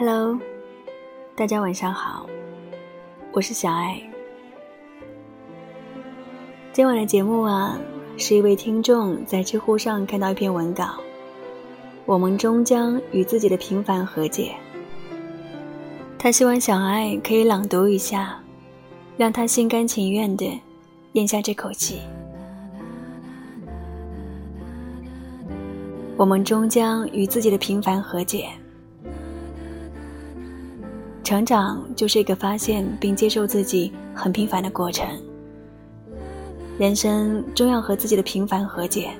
Hello，大家晚上好，我是小爱。今晚的节目啊，是一位听众在知乎上看到一篇文稿，我们终将与自己的平凡和解。他希望小爱可以朗读一下，让他心甘情愿的咽下这口气。我们终将与自己的平凡和解。成长就是一个发现并接受自己很平凡的过程。人生终要和自己的平凡和解。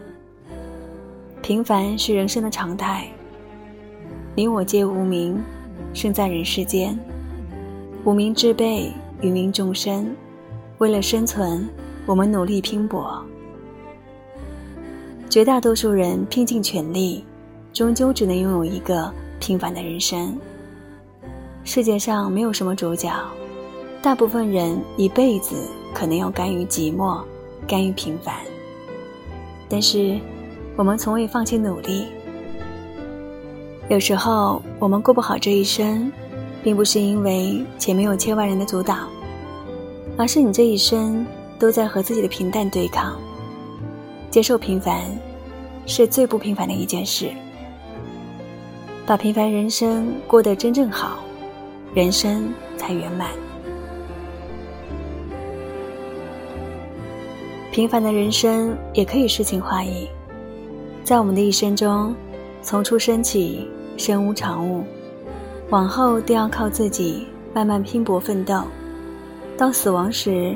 平凡是人生的常态。你我皆无名，生在人世间。无名之辈，芸芸众生，为了生存，我们努力拼搏。绝大多数人拼尽全力，终究只能拥有一个平凡的人生。世界上没有什么主角，大部分人一辈子可能要甘于寂寞，甘于平凡。但是，我们从未放弃努力。有时候，我们过不好这一生，并不是因为前面有千万人的阻挡，而是你这一生都在和自己的平淡对抗。接受平凡，是最不平凡的一件事。把平凡人生过得真正好，人生才圆满。平凡的人生也可以诗情画意。在我们的一生中，从出生起，身无长物，往后都要靠自己慢慢拼搏奋斗，到死亡时，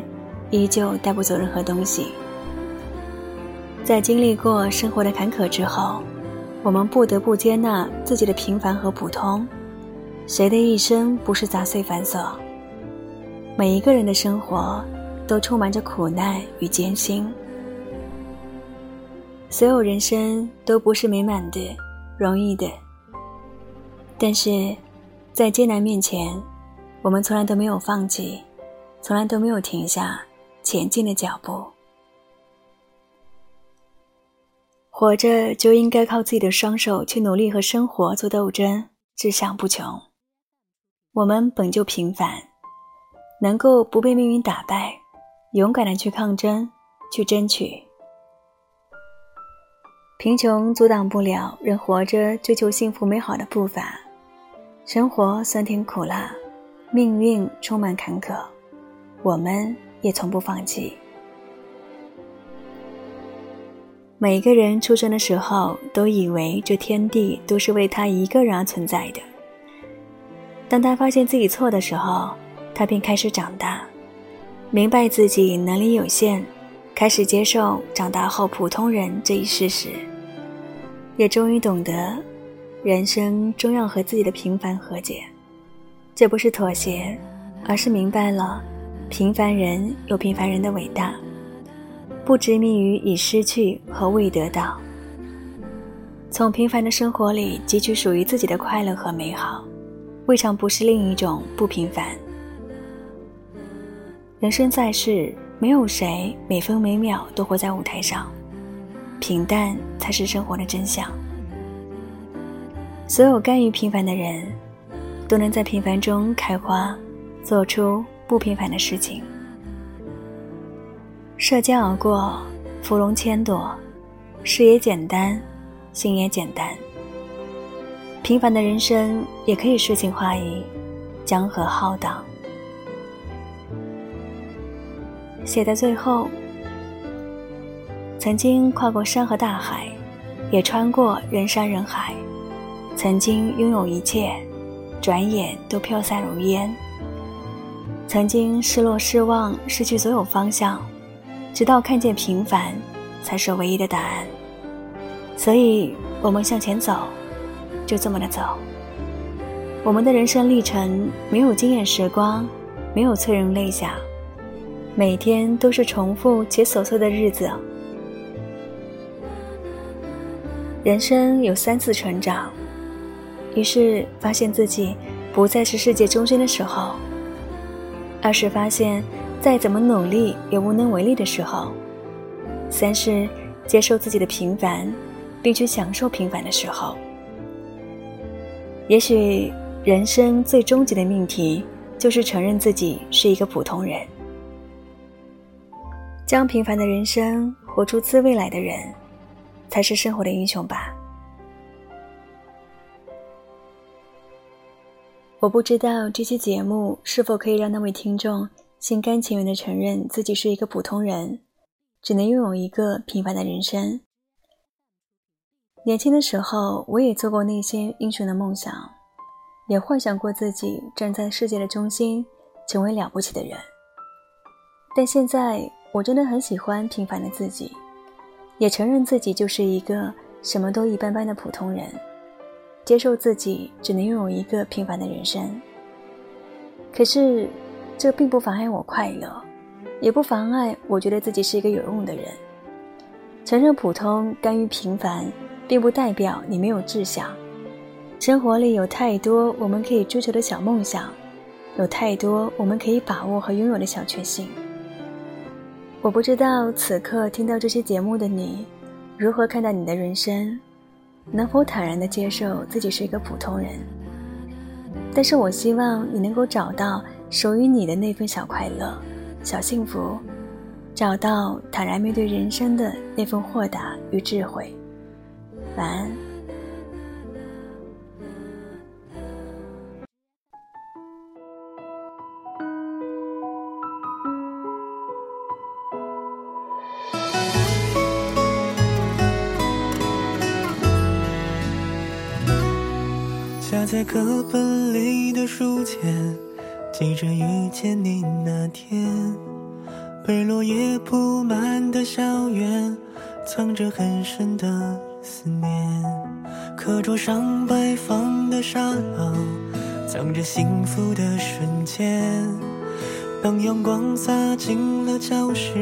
依旧带不走任何东西。在经历过生活的坎坷之后，我们不得不接纳自己的平凡和普通。谁的一生不是杂碎繁琐？每一个人的生活都充满着苦难与艰辛。所有人生都不是美满的、容易的。但是，在艰难面前，我们从来都没有放弃，从来都没有停下前进的脚步。活着就应该靠自己的双手去努力和生活做斗争，志向不穷。我们本就平凡，能够不被命运打败，勇敢的去抗争，去争取。贫穷阻挡不了人活着追求幸福美好的步伐。生活酸甜苦辣，命运充满坎坷，我们也从不放弃。每个人出生的时候，都以为这天地都是为他一个人而存在的。当他发现自己错的时候，他便开始长大，明白自己能力有限，开始接受长大后普通人这一事实，也终于懂得，人生终要和自己的平凡和解。这不是妥协，而是明白了，平凡人有平凡人的伟大。不执迷于已失去和未得到，从平凡的生活里汲取属于自己的快乐和美好，未尝不是另一种不平凡。人生在世，没有谁每分每秒都活在舞台上，平淡才是生活的真相。所有甘于平凡的人，都能在平凡中开花，做出不平凡的事情。涉江而过，芙蓉千朵，事也简单，心也简单。平凡的人生也可以诗情画意，江河浩荡。写在最后，曾经跨过山河大海，也穿过人山人海，曾经拥有一切，转眼都飘散如烟。曾经失落、失望，失去所有方向。直到看见平凡，才是唯一的答案。所以，我们向前走，就这么的走。我们的人生历程没有惊艳时光，没有催人泪下，每天都是重复且琐碎的日子。人生有三次成长，一是发现自己不再是世界中心的时候，二是发现。再怎么努力也无能为力的时候，三是接受自己的平凡，并去享受平凡的时候。也许人生最终极的命题就是承认自己是一个普通人。将平凡的人生活出滋味来的人，才是生活的英雄吧。我不知道这期节目是否可以让那位听众心甘情愿的承认自己是一个普通人，只能拥有一个平凡的人生。年轻的时候，我也做过那些英雄的梦想，也幻想过自己站在世界的中心，成为了不起的人。但现在，我真的很喜欢平凡的自己，也承认自己就是一个什么都一般般的普通人。接受自己只能拥有一个平凡的人生，可是这并不妨碍我快乐，也不妨碍我觉得自己是一个有用的人。承认普通，甘于平凡，并不代表你没有志向。生活里有太多我们可以追求的小梦想，有太多我们可以把握和拥有的小确幸。我不知道此刻听到这些节目的你，如何看待你的人生。能否坦然地接受自己是一个普通人？但是我希望你能够找到属于你的那份小快乐、小幸福，找到坦然面对人生的那份豁达与智慧。晚安。在课本里的书签，记着遇见你那天。被落叶铺满的校园，藏着很深的思念。课桌上摆放的沙漏，藏着幸福的瞬间。当阳光洒进了教室，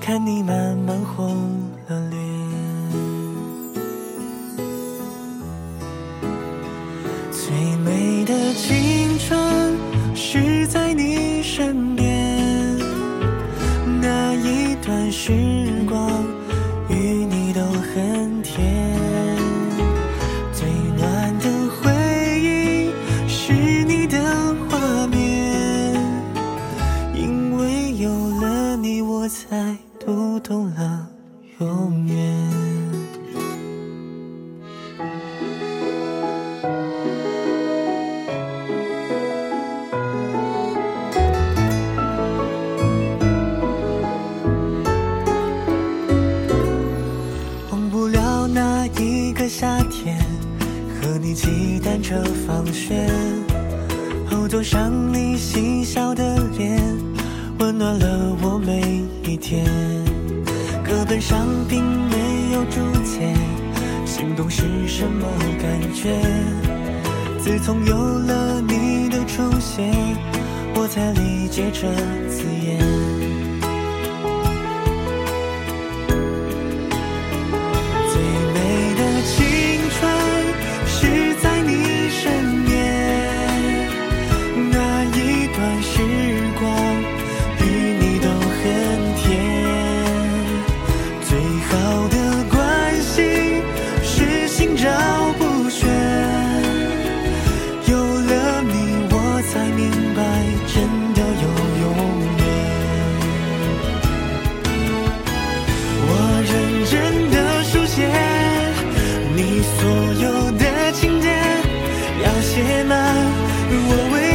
看你慢慢红了脸。上你嬉笑的脸，温暖了我每一天。课本上并没有注解，心动是什么感觉？自从有了你的出现，我才理解这字眼。我为？